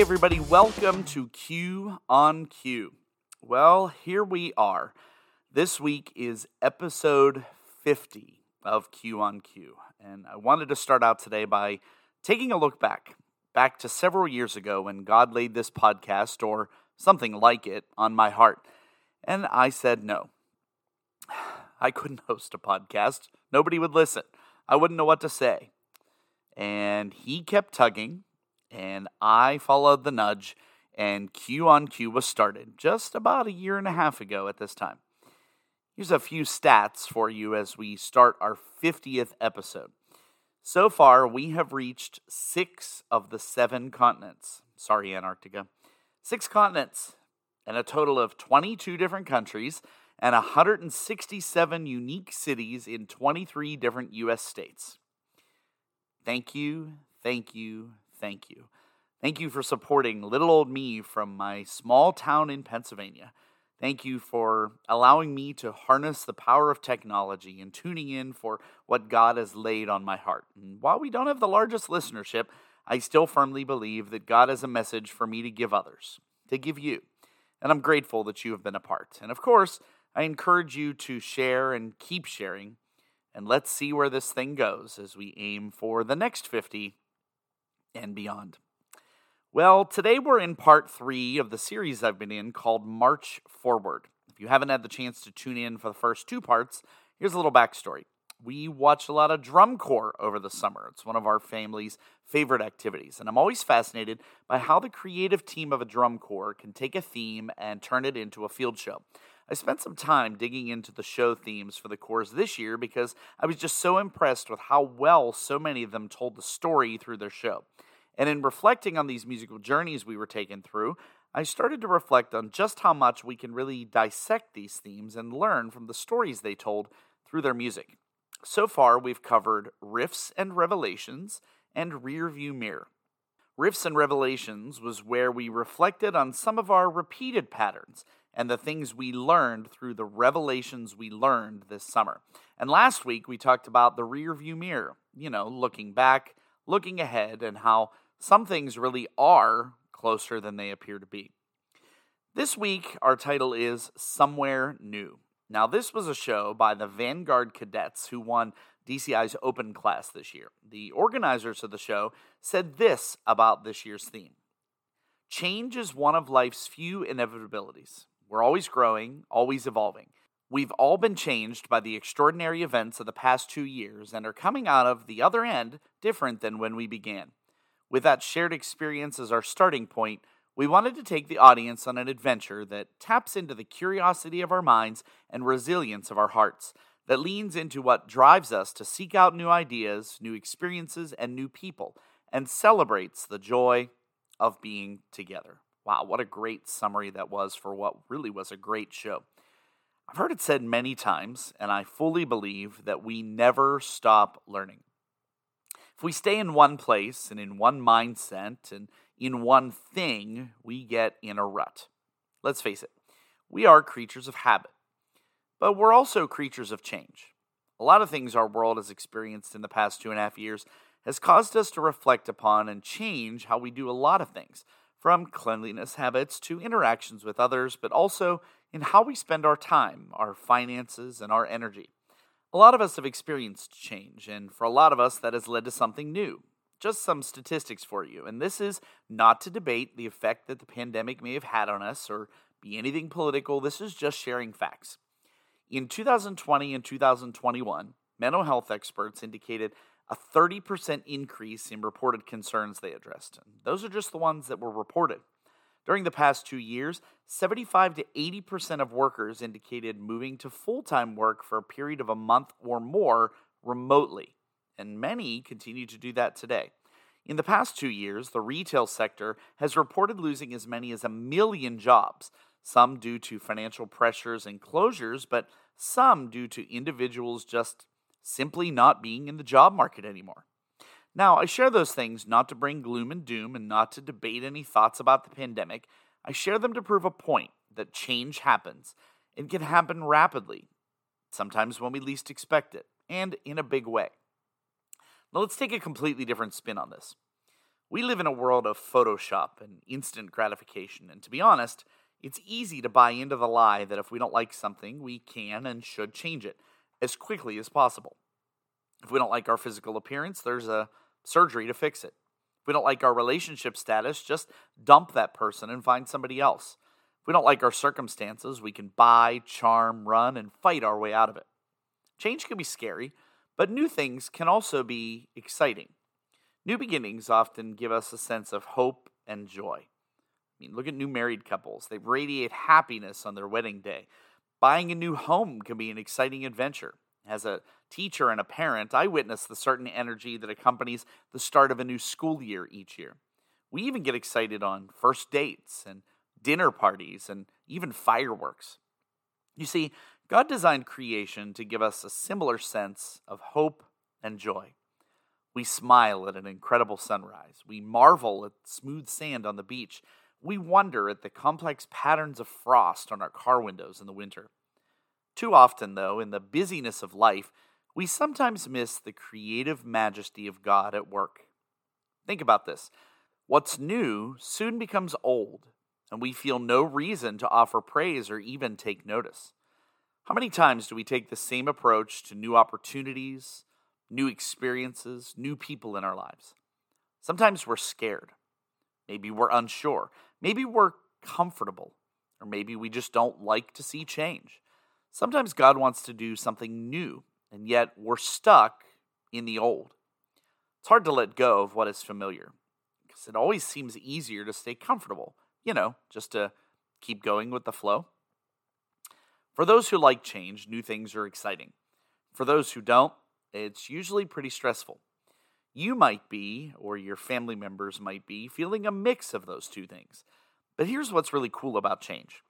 everybody, welcome to Q on Q. Well, here we are. This week is episode 50 of Q on Q. And I wanted to start out today by taking a look back, back to several years ago when God laid this podcast or something like it on my heart. And I said no. I couldn't host a podcast. Nobody would listen. I wouldn't know what to say. And he kept tugging, and I followed the nudge, and Q on Q was started just about a year and a half ago at this time. Here's a few stats for you as we start our 50th episode. So far, we have reached six of the seven continents. Sorry, Antarctica. Six continents and a total of 22 different countries and 167 unique cities in 23 different U.S. states. Thank you, thank you, thank you. Thank you for supporting little old me from my small town in Pennsylvania. Thank you for allowing me to harness the power of technology and tuning in for what God has laid on my heart. And while we don't have the largest listenership, I still firmly believe that God has a message for me to give others, to give you. And I'm grateful that you have been a part. And of course, I encourage you to share and keep sharing. And let's see where this thing goes as we aim for the next 50 and beyond. Well, today we're in part three of the series I've been in called March Forward. If you haven't had the chance to tune in for the first two parts, here's a little backstory. We watch a lot of drum corps over the summer. It's one of our family's favorite activities, and I'm always fascinated by how the creative team of a drum corps can take a theme and turn it into a field show. I spent some time digging into the show themes for the corps this year because I was just so impressed with how well so many of them told the story through their show. And in reflecting on these musical journeys we were taken through, I started to reflect on just how much we can really dissect these themes and learn from the stories they told through their music. So far, we've covered riffs and revelations and rear view mirror. Riffs and Revelations was where we reflected on some of our repeated patterns and the things we learned through the revelations we learned this summer. And last week we talked about the rear view mirror, you know, looking back, looking ahead, and how some things really are closer than they appear to be. This week, our title is Somewhere New. Now, this was a show by the Vanguard Cadets who won DCI's Open Class this year. The organizers of the show said this about this year's theme Change is one of life's few inevitabilities. We're always growing, always evolving. We've all been changed by the extraordinary events of the past two years and are coming out of the other end different than when we began. With that shared experience as our starting point, we wanted to take the audience on an adventure that taps into the curiosity of our minds and resilience of our hearts, that leans into what drives us to seek out new ideas, new experiences, and new people, and celebrates the joy of being together. Wow, what a great summary that was for what really was a great show. I've heard it said many times, and I fully believe that we never stop learning. If we stay in one place and in one mindset and in one thing, we get in a rut. Let's face it, we are creatures of habit, but we're also creatures of change. A lot of things our world has experienced in the past two and a half years has caused us to reflect upon and change how we do a lot of things, from cleanliness habits to interactions with others, but also in how we spend our time, our finances, and our energy. A lot of us have experienced change, and for a lot of us, that has led to something new. Just some statistics for you, and this is not to debate the effect that the pandemic may have had on us or be anything political. This is just sharing facts. In 2020 and 2021, mental health experts indicated a 30% increase in reported concerns they addressed. And those are just the ones that were reported. During the past two years, 75 to 80% of workers indicated moving to full time work for a period of a month or more remotely, and many continue to do that today. In the past two years, the retail sector has reported losing as many as a million jobs, some due to financial pressures and closures, but some due to individuals just simply not being in the job market anymore. Now, I share those things not to bring gloom and doom and not to debate any thoughts about the pandemic. I share them to prove a point that change happens and can happen rapidly, sometimes when we least expect it, and in a big way. Now, let's take a completely different spin on this. We live in a world of Photoshop and instant gratification, and to be honest, it's easy to buy into the lie that if we don't like something, we can and should change it as quickly as possible. If we don't like our physical appearance, there's a surgery to fix it. If we don't like our relationship status, just dump that person and find somebody else. If we don't like our circumstances, we can buy, charm, run, and fight our way out of it. Change can be scary, but new things can also be exciting. New beginnings often give us a sense of hope and joy. I mean, look at new married couples. They radiate happiness on their wedding day. Buying a new home can be an exciting adventure. As a teacher and a parent, I witness the certain energy that accompanies the start of a new school year each year. We even get excited on first dates and dinner parties and even fireworks. You see, God designed creation to give us a similar sense of hope and joy. We smile at an incredible sunrise. We marvel at smooth sand on the beach. We wonder at the complex patterns of frost on our car windows in the winter. Too often, though, in the busyness of life, we sometimes miss the creative majesty of God at work. Think about this what's new soon becomes old, and we feel no reason to offer praise or even take notice. How many times do we take the same approach to new opportunities, new experiences, new people in our lives. Sometimes we're scared. Maybe we're unsure. Maybe we're comfortable. Or maybe we just don't like to see change. Sometimes God wants to do something new, and yet we're stuck in the old. It's hard to let go of what is familiar because it always seems easier to stay comfortable, you know, just to keep going with the flow. For those who like change, new things are exciting. For those who don't, it's usually pretty stressful. You might be, or your family members might be, feeling a mix of those two things. But here's what's really cool about change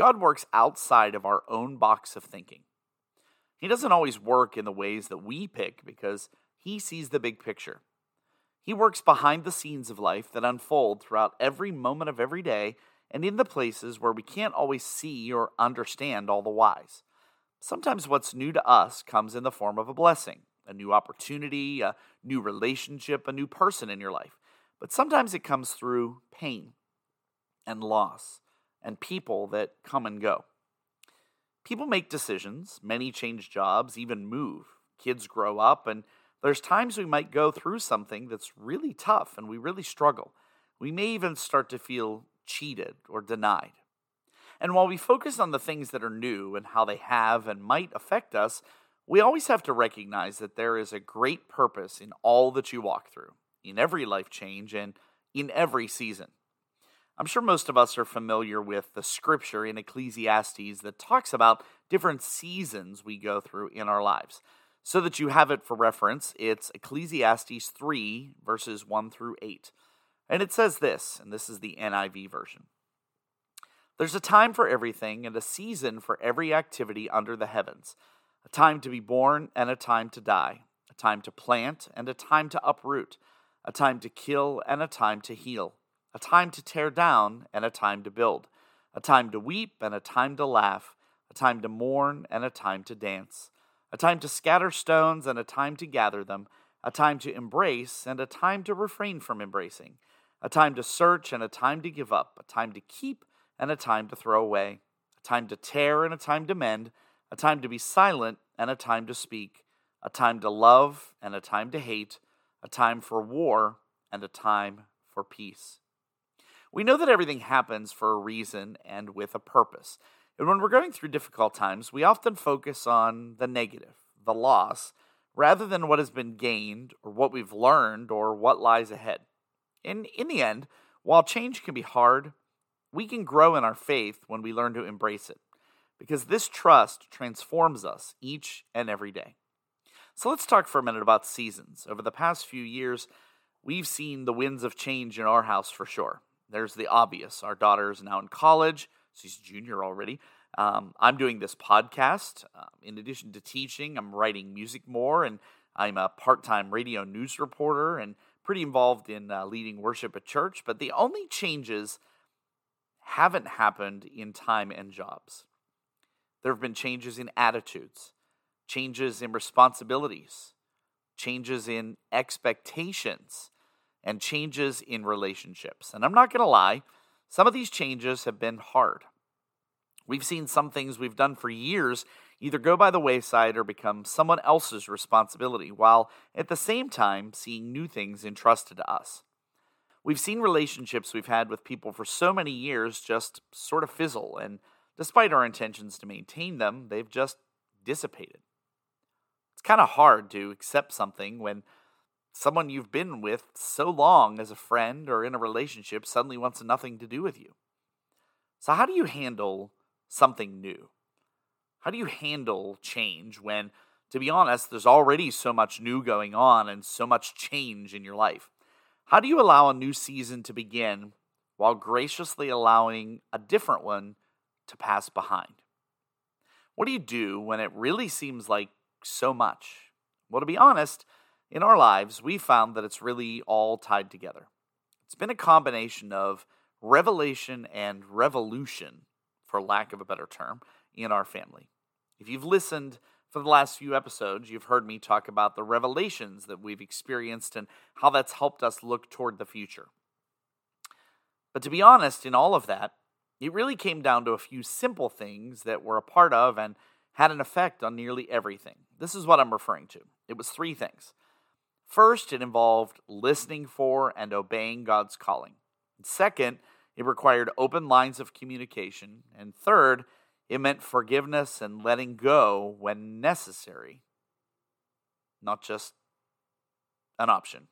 God works outside of our own box of thinking. He doesn't always work in the ways that we pick because He sees the big picture. He works behind the scenes of life that unfold throughout every moment of every day and in the places where we can't always see or understand all the whys. Sometimes what's new to us comes in the form of a blessing, a new opportunity, a new relationship, a new person in your life. But sometimes it comes through pain and loss and people that come and go. People make decisions, many change jobs, even move. Kids grow up, and there's times we might go through something that's really tough and we really struggle. We may even start to feel cheated or denied. And while we focus on the things that are new and how they have and might affect us, we always have to recognize that there is a great purpose in all that you walk through, in every life change, and in every season. I'm sure most of us are familiar with the scripture in Ecclesiastes that talks about different seasons we go through in our lives. So that you have it for reference, it's Ecclesiastes 3, verses 1 through 8. And it says this, and this is the NIV version. There's a time for everything and a season for every activity under the heavens a time to be born and a time to die, a time to plant and a time to uproot, a time to kill and a time to heal, a time to tear down and a time to build, a time to weep and a time to laugh, a time to mourn and a time to dance, a time to scatter stones and a time to gather them, a time to embrace and a time to refrain from embracing, a time to search and a time to give up, a time to keep and a time to throw away, a time to tear and a time to mend, a time to be silent and a time to speak, a time to love and a time to hate, a time for war and a time for peace. We know that everything happens for a reason and with a purpose. And when we're going through difficult times, we often focus on the negative, the loss, rather than what has been gained or what we've learned or what lies ahead. And in the end, while change can be hard, we can grow in our faith when we learn to embrace it, because this trust transforms us each and every day. So let's talk for a minute about seasons. Over the past few years, we've seen the winds of change in our house for sure. There's the obvious. Our daughter is now in college, she's junior already. Um, I'm doing this podcast. Um, in addition to teaching, I'm writing music more, and I'm a part time radio news reporter and pretty involved in uh, leading worship at church. But the only changes haven't happened in time and jobs. There have been changes in attitudes, changes in responsibilities, changes in expectations, and changes in relationships. And I'm not going to lie, some of these changes have been hard. We've seen some things we've done for years either go by the wayside or become someone else's responsibility, while at the same time seeing new things entrusted to us. We've seen relationships we've had with people for so many years just sort of fizzle, and despite our intentions to maintain them, they've just dissipated. It's kind of hard to accept something when someone you've been with so long as a friend or in a relationship suddenly wants nothing to do with you. So, how do you handle something new? How do you handle change when, to be honest, there's already so much new going on and so much change in your life? How do you allow a new season to begin while graciously allowing a different one to pass behind? What do you do when it really seems like so much? Well, to be honest, in our lives, we found that it's really all tied together. It's been a combination of revelation and revolution, for lack of a better term, in our family. If you've listened for the last few episodes, you've heard me talk about the revelations that we've experienced and how that's helped us look toward the future. But to be honest, in all of that, it really came down to a few simple things that were a part of and had an effect on nearly everything. This is what I'm referring to. It was three things. First, it involved listening for and obeying God's calling. Second, it required open lines of communication. And third, it meant forgiveness and letting go when necessary, not just an option,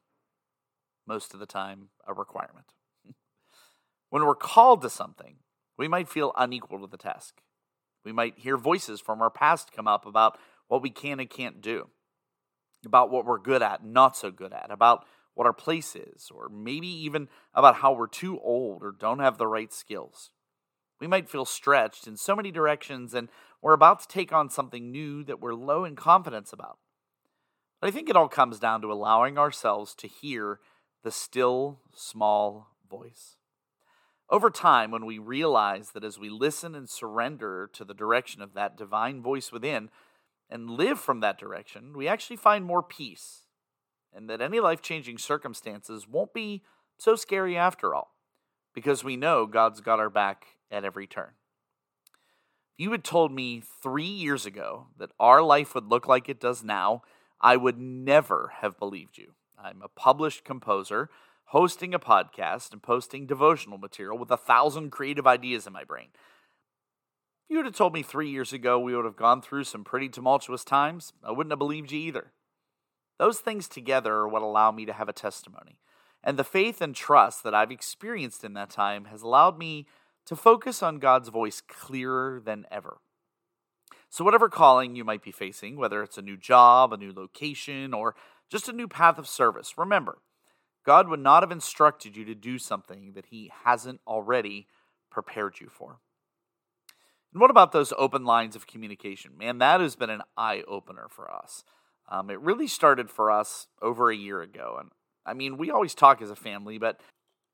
most of the time, a requirement. when we're called to something, we might feel unequal to the task. We might hear voices from our past come up about what we can and can't do, about what we're good at, not so good at, about what our place is, or maybe even about how we're too old or don't have the right skills. We might feel stretched in so many directions, and we're about to take on something new that we're low in confidence about. But I think it all comes down to allowing ourselves to hear the still, small voice. Over time, when we realize that as we listen and surrender to the direction of that divine voice within and live from that direction, we actually find more peace, and that any life changing circumstances won't be so scary after all, because we know God's got our back at every turn. If you had told me three years ago that our life would look like it does now, I would never have believed you. I'm a published composer hosting a podcast and posting devotional material with a thousand creative ideas in my brain. If you would have told me three years ago we would have gone through some pretty tumultuous times, I wouldn't have believed you either. Those things together are what allow me to have a testimony. And the faith and trust that I've experienced in that time has allowed me to focus on God's voice clearer than ever. So, whatever calling you might be facing, whether it's a new job, a new location, or just a new path of service, remember, God would not have instructed you to do something that He hasn't already prepared you for. And what about those open lines of communication? Man, that has been an eye opener for us. Um, it really started for us over a year ago. And I mean, we always talk as a family, but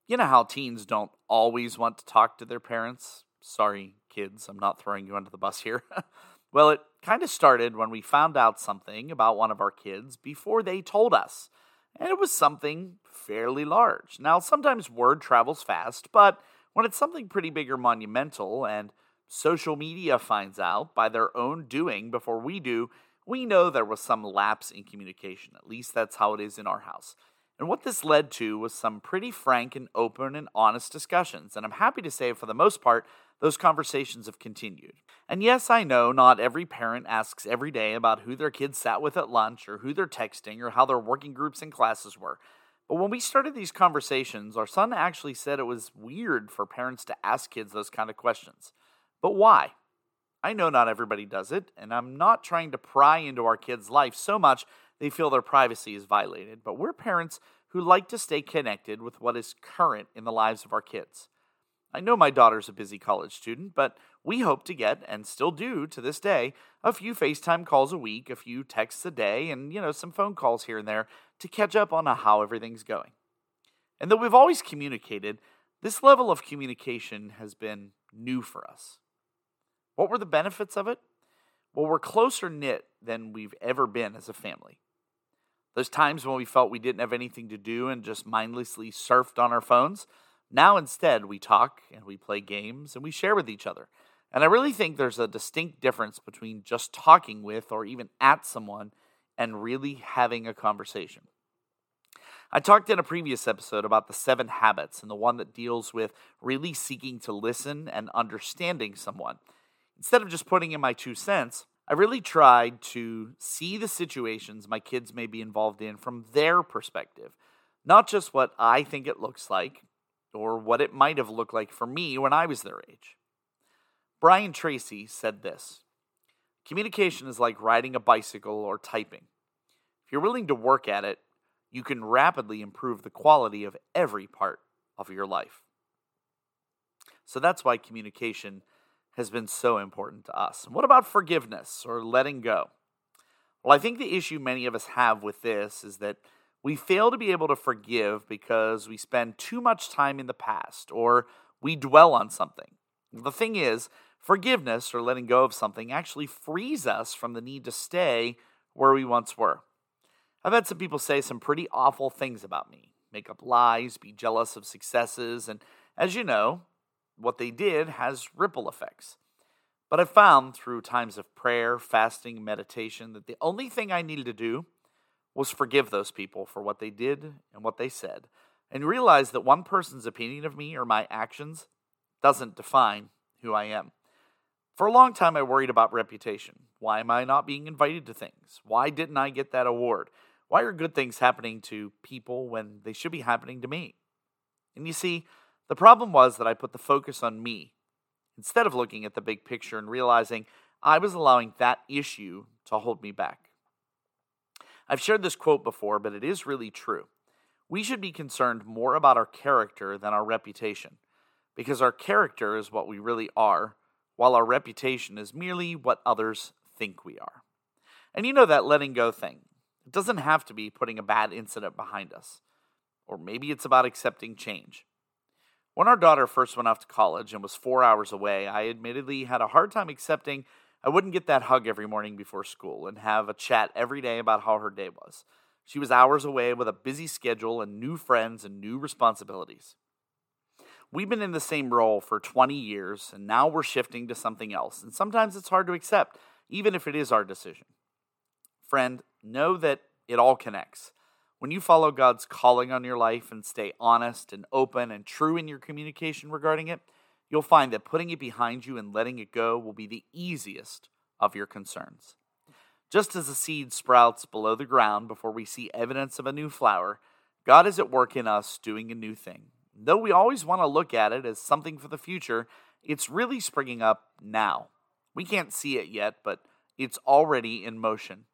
you know how teens don't always want to talk to their parents? Sorry, kids, I'm not throwing you under the bus here. well, it kind of started when we found out something about one of our kids before they told us. And it was something fairly large. Now, sometimes word travels fast, but when it's something pretty big or monumental and social media finds out by their own doing before we do, we know there was some lapse in communication. At least that's how it is in our house. And what this led to was some pretty frank and open and honest discussions. And I'm happy to say, for the most part, those conversations have continued. And yes, I know not every parent asks every day about who their kids sat with at lunch or who they're texting or how their working groups and classes were. But when we started these conversations, our son actually said it was weird for parents to ask kids those kind of questions. But why? I know not everybody does it, and I'm not trying to pry into our kids' life so much they feel their privacy is violated, but we're parents who like to stay connected with what is current in the lives of our kids. I know my daughter's a busy college student, but we hope to get, and still do to this day, a few FaceTime calls a week, a few texts a day, and, you know, some phone calls here and there to catch up on how everything's going. And though we've always communicated, this level of communication has been new for us. What were the benefits of it? Well, we're closer knit than we've ever been as a family. Those times when we felt we didn't have anything to do and just mindlessly surfed on our phones. Now instead, we talk and we play games and we share with each other. And I really think there's a distinct difference between just talking with or even at someone and really having a conversation. I talked in a previous episode about the seven habits and the one that deals with really seeking to listen and understanding someone. Instead of just putting in my two cents, I really tried to see the situations my kids may be involved in from their perspective, not just what I think it looks like or what it might have looked like for me when I was their age. Brian Tracy said this Communication is like riding a bicycle or typing. If you're willing to work at it, you can rapidly improve the quality of every part of your life. So that's why communication has been so important to us. And what about forgiveness or letting go? Well, I think the issue many of us have with this is that we fail to be able to forgive because we spend too much time in the past or we dwell on something. The thing is, forgiveness or letting go of something actually frees us from the need to stay where we once were. I've had some people say some pretty awful things about me, make up lies, be jealous of successes, and as you know, what they did has ripple effects. But I found through times of prayer, fasting, meditation that the only thing I needed to do was forgive those people for what they did and what they said, and realize that one person's opinion of me or my actions doesn't define who I am. For a long time, I worried about reputation. Why am I not being invited to things? Why didn't I get that award? Why are good things happening to people when they should be happening to me? And you see, the problem was that I put the focus on me instead of looking at the big picture and realizing I was allowing that issue to hold me back. I've shared this quote before, but it is really true. We should be concerned more about our character than our reputation, because our character is what we really are, while our reputation is merely what others think we are. And you know that letting go thing. It doesn't have to be putting a bad incident behind us. Or maybe it's about accepting change. When our daughter first went off to college and was four hours away, I admittedly had a hard time accepting I wouldn't get that hug every morning before school and have a chat every day about how her day was. She was hours away with a busy schedule and new friends and new responsibilities. We've been in the same role for 20 years, and now we're shifting to something else. And sometimes it's hard to accept, even if it is our decision. Friend, know that it all connects. When you follow God's calling on your life and stay honest and open and true in your communication regarding it, you'll find that putting it behind you and letting it go will be the easiest of your concerns. Just as a seed sprouts below the ground before we see evidence of a new flower, God is at work in us doing a new thing. Though we always want to look at it as something for the future, it's really springing up now. We can't see it yet, but it's already in motion.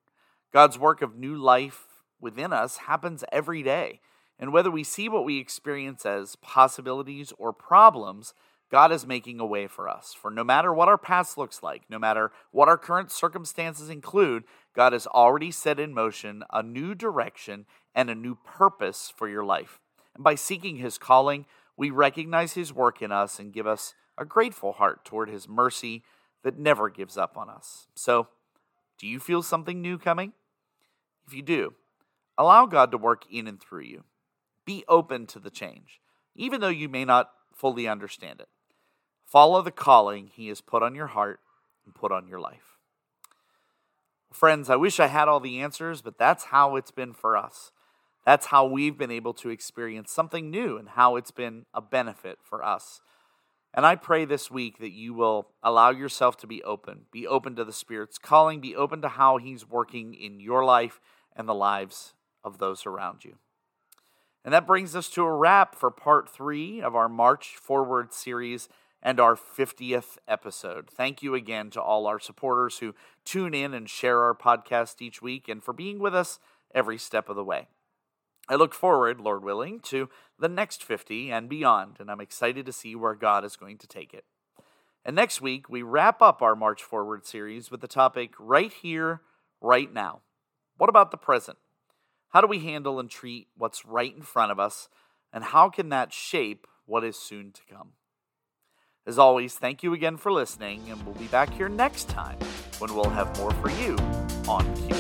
God's work of new life within us happens every day. And whether we see what we experience as possibilities or problems, God is making a way for us. For no matter what our past looks like, no matter what our current circumstances include, God has already set in motion a new direction and a new purpose for your life. And by seeking His calling, we recognize His work in us and give us a grateful heart toward His mercy that never gives up on us. So, do you feel something new coming? If you do, allow God to work in and through you. Be open to the change, even though you may not fully understand it. Follow the calling He has put on your heart and put on your life. Friends, I wish I had all the answers, but that's how it's been for us. That's how we've been able to experience something new and how it's been a benefit for us. And I pray this week that you will allow yourself to be open, be open to the Spirit's calling, be open to how He's working in your life and the lives of those around you. And that brings us to a wrap for part three of our March Forward series and our 50th episode. Thank you again to all our supporters who tune in and share our podcast each week and for being with us every step of the way. I look forward, Lord willing, to the next 50 and beyond, and I'm excited to see where God is going to take it. And next week, we wrap up our March Forward series with the topic Right Here, Right Now. What about the present? How do we handle and treat what's right in front of us, and how can that shape what is soon to come? As always, thank you again for listening, and we'll be back here next time when we'll have more for you on Q.